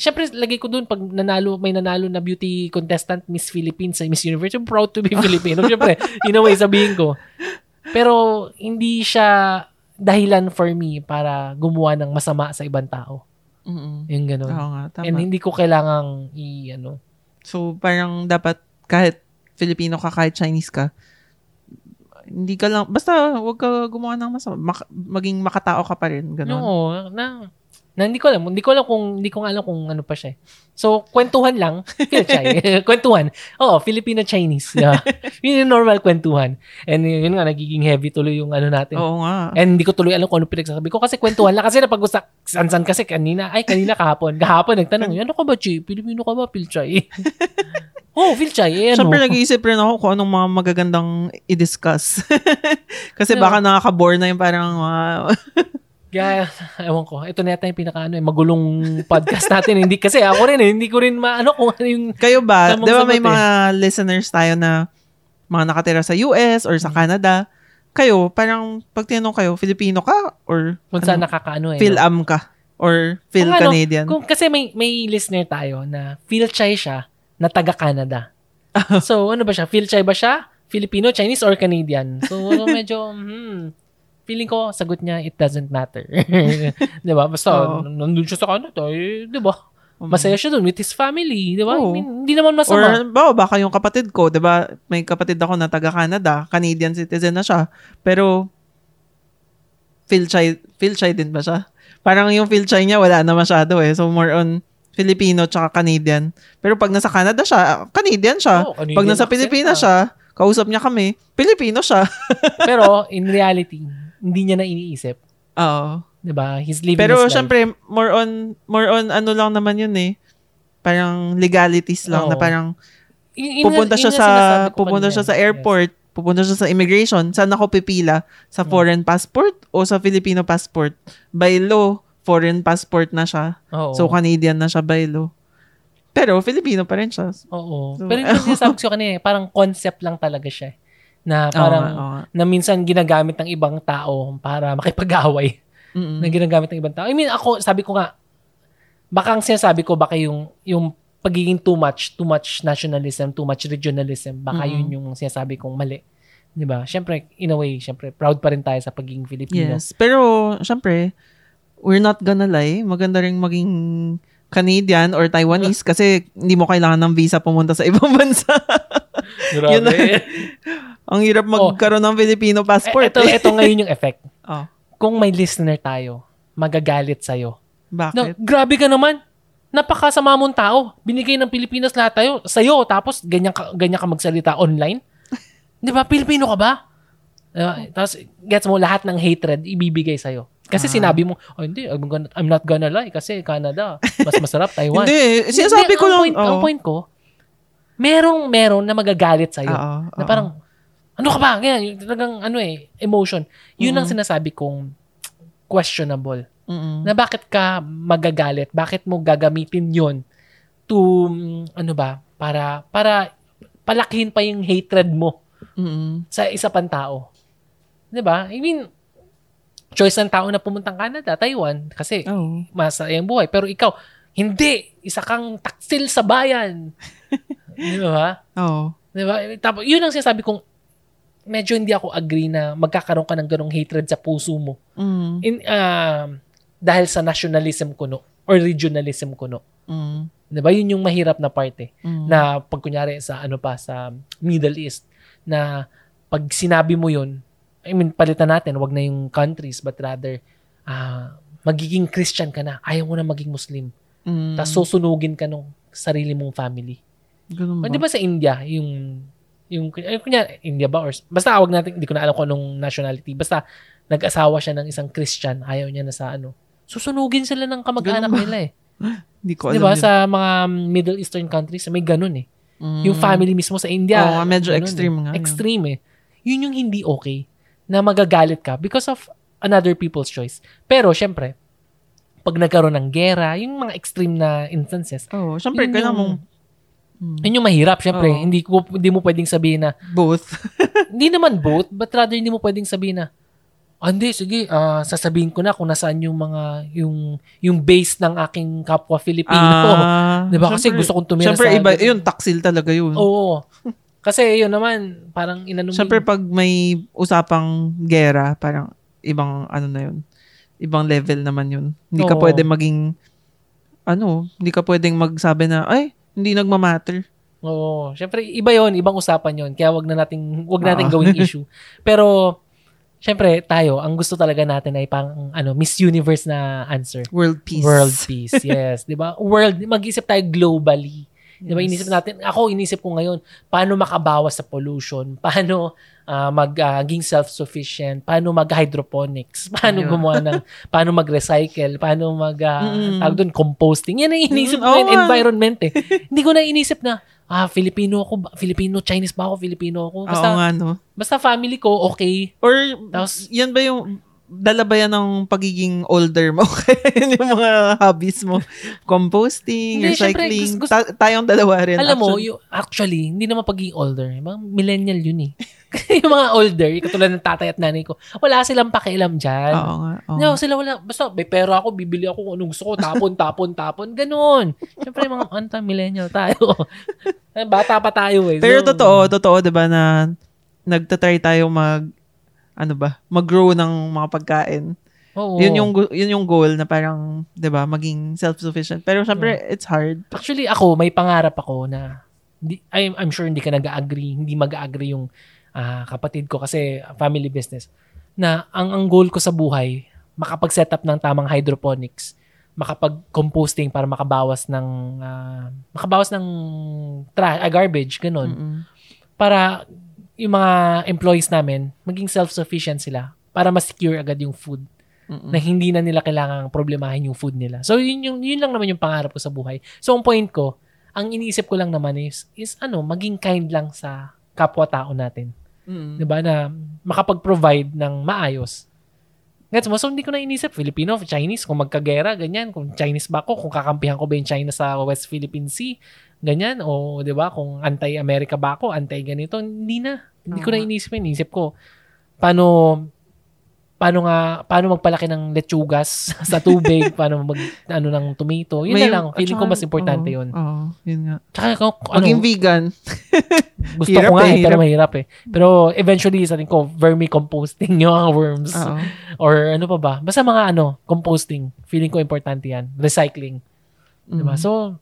Siyempre, lagay ko dun pag nanalo, may nanalo na beauty contestant Miss Philippines sa Miss Universe. I'm proud to be Filipino. Siyempre, in a way, sabihin ko. Pero, hindi siya dahilan for me para gumawa ng masama sa ibang tao. Mm-mm. Yung ganun. Oo nga, tama. And hindi ko kailangang i ano. So, parang dapat kahit Filipino ka, kahit Chinese ka, hindi ka lang, basta wag ka gumawa ng masama. Mak- maging makatao ka pa rin. Ganun. No, na, na hindi ko alam, hindi ko alam kung hindi ko alam kung ano pa siya. eh. So, kwentuhan lang, Philchay. kwentuhan. Oo, Filipino Chinese. Yeah. yun yung normal kwentuhan. And yun nga nagiging heavy tuloy yung ano natin. Oo nga. And hindi ko tuloy alam kung ano pinagsasabi ko kasi kwentuhan lang. Kasi napag-usap, san-san kasi kanina, ay kanina kahapon. Kahapon nagtanong, ano ka ba, Chi? Pilipino ka ba, Pilchay? oh, Pilchay. Eh, ano? Siyempre, nag-iisip rin ako kung anong mga magagandang i-discuss. Kasi Yeah. baka nakaka-bore na yung parang mga... Kaya, ewan ko, ito na yata yung pinaka ano, eh, magulong podcast natin. hindi kasi ako rin eh, hindi ko rin maano kung ano yung Kayo ba, di ba may eh. mga listeners tayo na mga nakatira sa US or Mm. sa Canada, kayo, parang pag tinanong kayo, Filipino ka or kung saan nakakaano eh. Phil-Am ka or Phil Kung ano, Canadian? Kung, kasi may may listener tayo na Phil Chai siya na taga Canada. so, ano ba siya? Phil Chai ba siya? Filipino, Chinese, or Canadian? So, medyo, hmm, feeling ko, sagot niya, it doesn't matter. di ba? Basta, Oo. nandun siya sa Canada, eh, di ba? Um, Masaya siya dun with his family, di ba? I Oo. mean, hindi naman Or, masama. ba, baka yung kapatid ko, 'di ba? May kapatid ako na taga Canada, Canadian citizen na siya. Pero Phil Chai, Phil Chai din ba siya? Parang yung Phil Chai niya wala na masyado eh. So more on Filipino tsaka Canadian. Pero pag nasa Canada siya, Canadian siya. Oo, Canadian pag nasa Pilipinas ah. siya, kausap niya kami, Pilipino siya. Pero, in reality, hindi niya na iniisip. Oo. Di ba? He's living Pero his life. syempre, more on, more on ano lang naman yun eh. Parang legalities lang na Oo. parang yun nga- pupunta siya sa pupunta siya sa Yes. airport, pupunta siya sa immigration. Saan ako pipila? Sa Hmm. foreign passport o sa Filipino passport? By law, foreign passport na siya. Oo. So Canadian na siya by law. Pero Filipino pa rin siya. Oo. So- Pero yung sinasabi ko kanina, eh, parang concept lang talaga siya. Na parang, oo nga. na minsan ginagamit ng ibang tao para makipag-away. Mm-mm. Na ginagamit ng ibang tao. I mean, ako, sabi ko nga, baka ang sinasabi ko, baka yung, yung pagiging too much, too much nationalism, too much regionalism, baka Mm-mm. yun yung sinasabi kong mali. 'Di ba? Syempre, in a way, syempre, proud pa rin tayo sa pagiging Filipino. Yes. Pero, syempre, we're not gonna lie. Maganda rin maging Canadian or Taiwanese kasi hindi mo kailangan ng visa pumunta sa ibang bansa. Grabe. Yun na- Ang hirap magkaroon ng Filipino passport. Eh, ito, eh. ito ngayon yung effect. Oh, Kung may listener tayo, magagalit sa'yo. Bakit? grabe ka naman. Napakasama mong tao. Binigay ng Pilipinas lahat tayo sa'yo. Tapos, ganyan ka, ganyan ka magsalita online. Di ba? Pilipino ka ba? Diba? Tapos, gets mo, lahat ng hatred ibibigay sa'yo. Kasi Ah. sinabi mo, oh, hindi, I'm, gonna, I'm not gonna lie kasi Canada, mas masarap Taiwan. Hindi, sinasabi Hindi, ko ang lang. Point, Ang oo. point ko, merong, meron na magagalit sa'yo. Oo, na oo. parang, ano ka ba? Ganyan, yung talagang, ano eh, emotion. Yun ang sinasabi kong questionable Mm-mm. na bakit ka magagalit? Bakit mo gagamitin yon to, mm, ano ba, para, para palakihin pa yung hatred mo Mm-mm. sa isa pang tao. 'Di ba? I mean, choice ng tao na pumuntang Canada, Taiwan, kasi Oh. masaya ang buhay. Pero ikaw, hindi. Isa kang taksil sa bayan. Di ba? Oh. Di ba? Tapos, yun ang sinasabi kong, medyo hindi ako agree na magkakaroon ka ng ganong hatred sa puso mo Mm. in um, dahil sa nationalism kuno or regionalism kuno. Mm. 'Di ba? Yun yung mahirap na part eh. Mm. Na pag kunyari sa ano pa sa Middle East na pag sinabi mo yun, I mean palitan natin, wag na yung countries but rather ah magiging Christian ka na, ayaw mo na maging Muslim. Mm. Tapos susunugin ka nung sarili mong family. Ganun O, ba? di ba sa India, yung yung eh, kunya India ba or basta awag natin hindi ko na alam kung anong nationality basta nag-asawa siya ng isang Christian ayaw niya na sa ano susunugin sila ng kamag-anak nila eh Hindi ko di alam ba yun. sa mga Middle Eastern countries may ganun eh Mm. yung family mismo sa India Oo nga, medyo ganun extreme eh. nga yun. extreme eh yun yung hindi okay na magagalit ka because of another people's choice pero syempre pag nagkaroon ng gera yung mga extreme na instances Oh, syempre, yun kailangan mong Mm. yun yung mahirap syempre Oo. hindi ko hindi mo pwedeng sabihin na both. hindi naman both, but rather hindi mo pwedeng sabihin na, ah, hindi, sige, ah, sasabihin ko na kung nasaan yung mga, yung, yung base ng aking kapwa Filipino. Ah, Di ba? Kasi syempre- gusto kong tumira Syempre, sa- iba, yun, taksil talaga yun. Oo. Kasi yun naman, parang inanong Syempre, pag may usapang gera, parang ibang, ano na yun, ibang level naman yun. Hindi ka Oo. pwede maging, ano, hindi ka pwedeng magsabi na, ay, hindi nagmamatter. Oo. Syempre, iba yon ibang usapan yon Kaya wag na nating, wag nating Oo. gawing issue. Pero, syempre, tayo, ang gusto talaga natin ay pang, ano, Miss Universe na answer. World peace. World peace, yes. Di ba? World, mag-isip tayo globally. Di ba? Yes. Inisip natin, ako inisip ko ngayon, paano makabawas sa pollution? Paano ah, maging self-sufficient? Paano mag-hydroponics? Paano Ayun. gumawa ng, paano mag-recycle? Paano mag, ah, Mm-mm. tawag doon, composting? Yan ang inisip Mm, ko, oo nga. environment eh. Hindi ko na inisip na, ah, Filipino ako, ba- Filipino, Chinese ba ako, Filipino ako. Oo Basta, nga, no? basta family ko, okay. Or, Tapos- yan ba yung, dala ba yan ng pagiging older mo? Yung mga hobbies mo. Composting, Hindi, syempre, recycling. gusto- Ta- tayong dalawa rin. Alam mo, actually. yung, actually, hindi naman pagiging older. Mga millennial yun eh. yung mga older, katulad ng tatay at nanay ko, wala silang pakialam dyan. Oo nga. oo. No, sila wala. Basta, may pera ako, bibili ako kung anong gusto ko. Tapon, tapon, tapon. Ganon. Siyempre, mga ano tayo, millennial tayo. Bata pa tayo eh. Pero So, totoo, totoo, di ba, na nagtatry tayo mag, ano ba, mag-grow ng mga pagkain. Oo. Yun yung yun yung goal na parang, 'di ba, maging self-sufficient. Pero syempre, it's hard. Actually, ako, may pangarap ako na, di, I'm, I'm sure hindi ka nag-agree, hindi mag-agree yung ah, kapatid ko kasi family business, na ang, ang goal ko sa buhay, makapag-set up ng tamang hydroponics, makapag-composting para makabawas ng, ah, makabawas ng trash, ah, garbage, ganun. Mm-mm. Para yung mga employees namin, maging self-sufficient sila para ma-secure agad yung food Mm-mm. na hindi na nila kailangang problemahin yung food nila. So, yun, yung, yun lang naman yung pangarap ko sa buhay. So, ang point ko, ang iniisip ko lang naman is, is ano, maging kind lang sa kapwa-tao natin. Mm-mm. 'Di ba Na makapag-provide ng maayos. Gets mo? So, hindi ko na inisip, Filipino, Chinese, kung magkagera, ganyan. Kung Chinese ba ako, kung kakampihan ko ba yung China sa West Philippine Sea, ganyan. O, di ba, kung anti-America ba ako, anti-ganito, hindi na. Hindi ko na inisip. Inisip ko, paano, paano nga, paano magpalaki ng lechugas sa tubig, paano mag, ano, ng tomato. Yun May- na lang. Feeling ko mas importante yun. Oo, yun nga. Tsaka, ano, Maging vegan. gusto Hirap ko nga eh, eh, pero hirap. mahirap eh. Pero eventually, sa tingin ko, vermicomposting yung mga worms. Oo. Or ano pa ba? Basta mga ano, composting. Feeling ko importante yan. Recycling. Diba? Mm. So,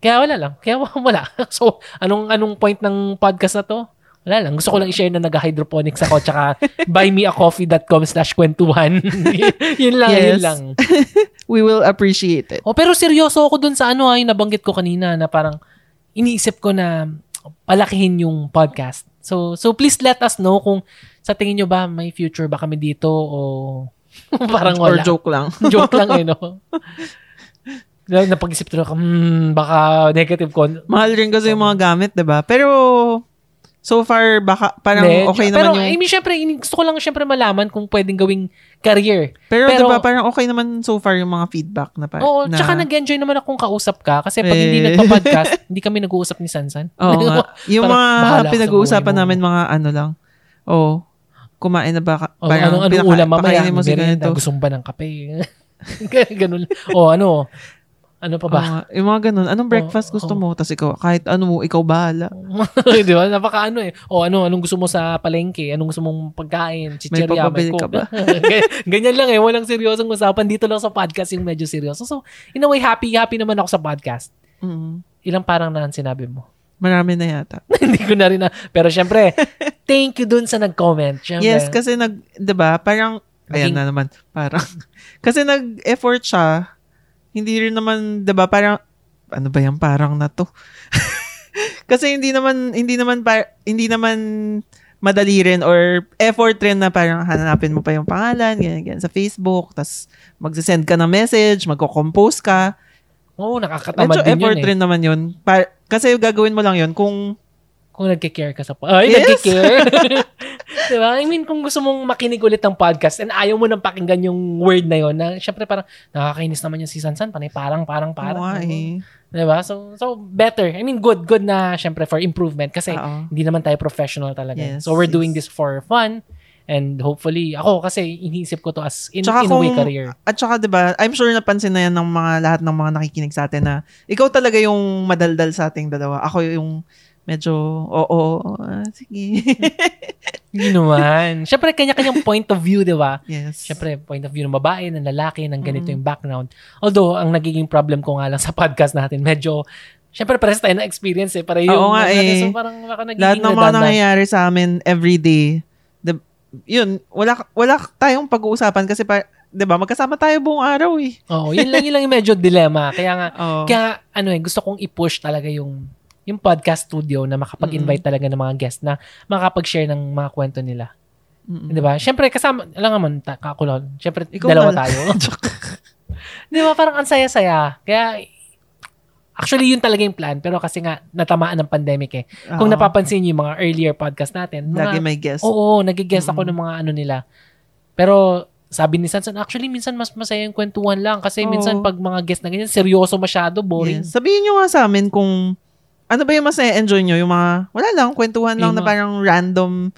kaya wala lang. Kaya wala. So, anong anong point ng podcast na to? Wala lang. Gusto ko lang i-share na nag-hydroponics ako tsaka buymeacoffee.com slash kwentuhan. yun lang, yun Yes. lang. We will appreciate it. Oh, pero seryoso ako dun sa ano ay nabanggit ko kanina na parang iniisip ko na palakihin yung podcast. So so please let us know kung sa tingin nyo ba may future ba kami dito o parang Or wala. joke lang. Joke lang eh, no? Napag-isip ako, hmm, baka negative con. Mahal rin kasi yung mga gamit, 'di ba? Pero so far baka parang Medyo. okay pero, naman yung I mean, syempre, gusto ko lang syempre malaman kung pwedeng gawing career. Pero, pero- 'di ba parang okay naman so far yung mga feedback na pa. Oo, na, tsaka nag-enjoy naman akong kausap ka kasi pag hindi Eh. nagpa-podcast, hindi kami nag-uusap ni Sansan. Oo nga. Yung Parang mga pinag-uusapan namin mga ano lang. Oh, kumain na ba? ka- O, ano, anong pinaka- ulam mamaya? pakainin mo si ganito. gusto mo ba ng kape? Ganun. O, ano? Ano pa ba? Nga. yung mga ganun. Anong breakfast Oo, gusto oo. mo? Tapos ikaw, kahit ano mo, ikaw bahala. Di ba? Napaka ano eh. O ano, anong gusto mo sa palengke? Anong gusto mong pagkain? Chicheria, papabili may ka ba? Ganyan- lang eh. Walang seryosong usapan. Dito lang sa podcast yung medyo seryoso. So, in a way, happy, happy naman ako sa podcast. Mm. Ilang parang na sinabi mo? Marami na yata. Hindi ko na rin na. Pero syempre, thank you dun sa nag-comment. Syempre. Yes, kasi nag, 'di ba? Parang ayan na naman. Parang kasi nag-effort siya. Hindi rin naman 'di ba? Parang ano ba yan parang na to? kasi hindi naman hindi naman par, hindi naman madali rin or effort rin na parang hanapin mo pa yung pangalan, ganyan, ganyan sa Facebook, tas magsisend ka ng message, magko-compose ka. Oo, nakakatamad Medyo din effort yun eh. rin naman yun. Pa- kasi gagawin mo lang yun kung Kung nagke-care ka sa... Ay, Yes. nagke-care. diba? I mean, kung gusto mong makinig ulit ng podcast and ayaw mo nang pakinggan yung word na yon na syempre parang nakakainis naman yung si Sansan, panay parang, parang, parang. Eh. Diba? So, so better. I mean, good, good na syempre for improvement kasi Oo. hindi naman tayo professional talaga. Yes, so, we're doing yes. this for fun and hopefully, ako kasi iniisip ko to as in, Tsaka in a way kung- career. At saka 'di ba, I'm sure napansin na yan ng mga lahat ng mga nakikinig sa atin na ikaw talaga yung madaldal sa ating dalawa. Ako yung medyo oo, ah, sige. Hindi naman. Syempre, kanya-kanyang point of view, di ba? yes. Siyempre, point of view ng babae, ng lalaki, ng ganito Mm. yung background. Although, ang nagiging problem ko nga lang sa podcast natin, medyo, siyempre, pares tayo na experience eh. Para yung, Oo nga eh. So, parang baka nagiging lahat ng mga redundant. nangyayari sa amin every day. The, yun, wala wala tayong pag-uusapan kasi pa, 'di ba? Magkasama tayo buong araw eh. Oo, yun lang, yun lang yung medyo dilemma. Kaya nga, Oo. kaya, ano eh, gusto kong i-push talaga yung yung podcast studio na makapag-invite talaga ng mga guest na makapag-share ng mga kwento nila. Mm-mm. Di ba? Siyempre, kasama, alam naman, ta- kakulon. Siyempre, Ikaw dalawa na- tayo. Di ba? Parang ang saya-saya. Kaya, actually, yun talaga yung plan. Pero kasi nga, natamaan ng pandemic eh. Kung Oo. napapansin niyo yung mga earlier podcast natin, mga, Lagi may guest. oo, nagigest ako Mm. ng mga ano nila. Pero, sabi ni Sansan, actually, minsan mas masaya yung kwentuhan lang. Kasi Oo. minsan pag mga guest na ganyan, seryoso masyado, boring. Yes. Sabihin nyo nga sa amin kung ano ba yung mas na-enjoy nyo? Yung mga, wala lang, kwentuhan lang Yung na parang random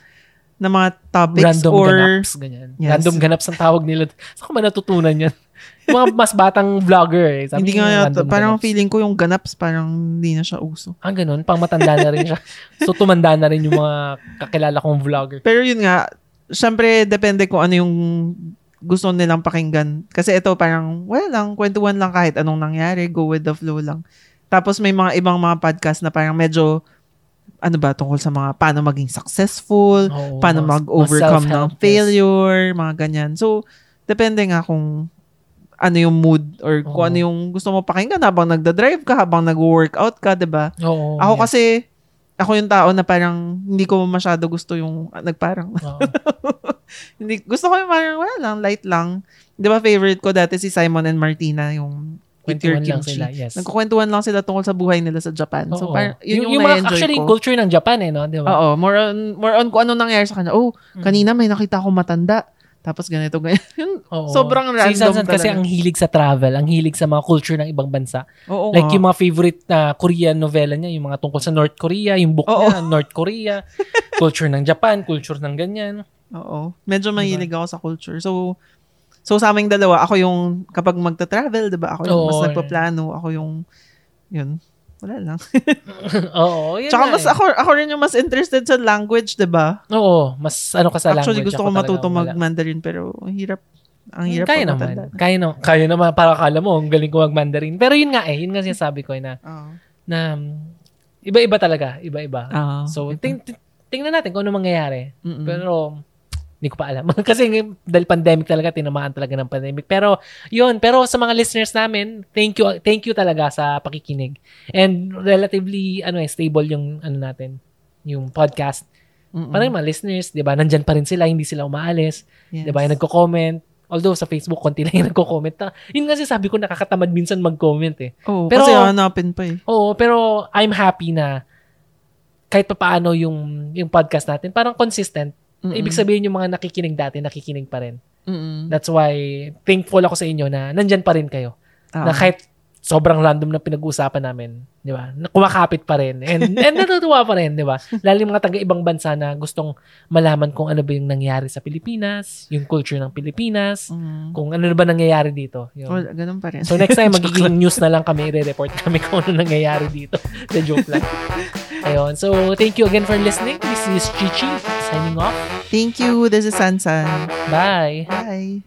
na mga topics Random or ganaps, ganyan. Yes. Random ganaps ang tawag nila. Saan ko ba natutunan yan? Yung mga mas batang vlogger eh. Sabi hindi nga yata, random parang ganaps. feeling ko yung ganaps parang hindi na siya uso. Ah, ganun. Pang matanda na rin siya. so, tumanda na rin yung mga kakilala kong vlogger. Pero yun nga, syempre depende kung ano yung gusto nilang pakinggan. Kasi ito parang, wala lang, kwentuhan lang kahit anong nangyari, go with the flow lang. Tapos may mga ibang mga podcast na parang medyo, ano ba, tungkol sa mga paano maging successful, Oo, paano mag-overcome ng failure, mga ganyan. So, depende nga kung ano yung mood or kung Oo. ano yung gusto mo pakinggan habang nagda-drive ka, habang nag-workout ka, 'di ba? Oo. Ako yes. kasi ako yung tao na parang hindi ko masyado gusto yung ah, nagparang hindi gusto ko yung parang wala lang light lang. 'Di ba favorite ko dati si Simon and Martina yung Kwentuhan lang sila, yes. Nagkukwentuhan lang sila tungkol sa buhay nila sa Japan. So Oo. parang yun yung, yung mga na-enjoy actually ko. culture ng Japan eh, no? Di ba? Oo, more on more on kung ano nangyari sa kanya. Oh, Mm. kanina may nakita ko matanda. Tapos ganito, ganyan. Oo. Sobrang Si random Sansan kasi ang hilig sa travel, ang hilig sa mga culture ng ibang bansa. Oo Like nga. yung mga favorite na Korean novela niya, yung mga tungkol sa North Korea, yung book Oo. niya, North Korea, culture ng Japan, culture ng ganyan. Oo. Medyo Diba? mahilig ako sa culture. So, so sa aming dalawa, ako yung, kapag magta-travel, di ba? Ako yung mas Oo. nagpaplano. Ako yung, yun, wala lang. Oo, yun Tsaka nga mas eh. ako, ako rin yung mas interested sa language, di ba? Oo, mas ano ka sa Actually, language. gusto ko Ako talaga matuto wala. mag-Mandarin, pero ang hirap. Ang Hmm, hirap Kaya pag naman. matanda na. Kaya naman. Kaya naman. Para akala mo, ang galing ko mag-Mandarin. Pero yun nga eh. Yun nga sinasabi ko eh, na, Oo. na um, iba-iba talaga. Iba-iba. Oo. so, ting- ting- tingnan natin kung ano mangyayari. Mm-mm. Pero, hindi ko pa alam. Kasi dahil pandemic talaga, tinamaan talaga ng pandemic. Pero, yun. Pero sa mga listeners namin, thank you, thank you talaga sa pakikinig. And relatively, ano eh, stable yung, ano natin, yung podcast. Mm-mm. Parang mga listeners, di ba, nandyan pa rin sila, hindi sila umaalis. Yes. Di ba, yung nagko-comment. Although sa Facebook, konti lang yung nagko-comment. Yun kasi sabi ko, nakakatamad minsan mag-comment eh. Oo, Pero- kasi hanapin pa eh. Oo, pero I'm happy na kahit pa paano yung, yung podcast natin, parang consistent. Mm-mm. Ibig sabihin yung mga nakikinig dati, nakikinig pa rin. Mm-mm. That's why, thankful ako sa inyo na nandyan pa rin kayo. Ah. Na kahit sobrang random na pinag-uusapan namin, di ba? Kumakapit pa rin. And, and natutuwa pa rin, di ba? Lalo mga taga-ibang bansa na gustong malaman kung ano ba yung nangyari sa Pilipinas, yung culture ng Pilipinas, Mm. kung ano ba nangyayari dito. Yun. Wala, ganun pa rin. So next time, magiging news na lang kami, i-report kami kung ano nangyayari dito. The joke lang. Ayun. So, thank you again for listening. This is Chichi signing off. Thank you. This is Sansan. Bye! Bye.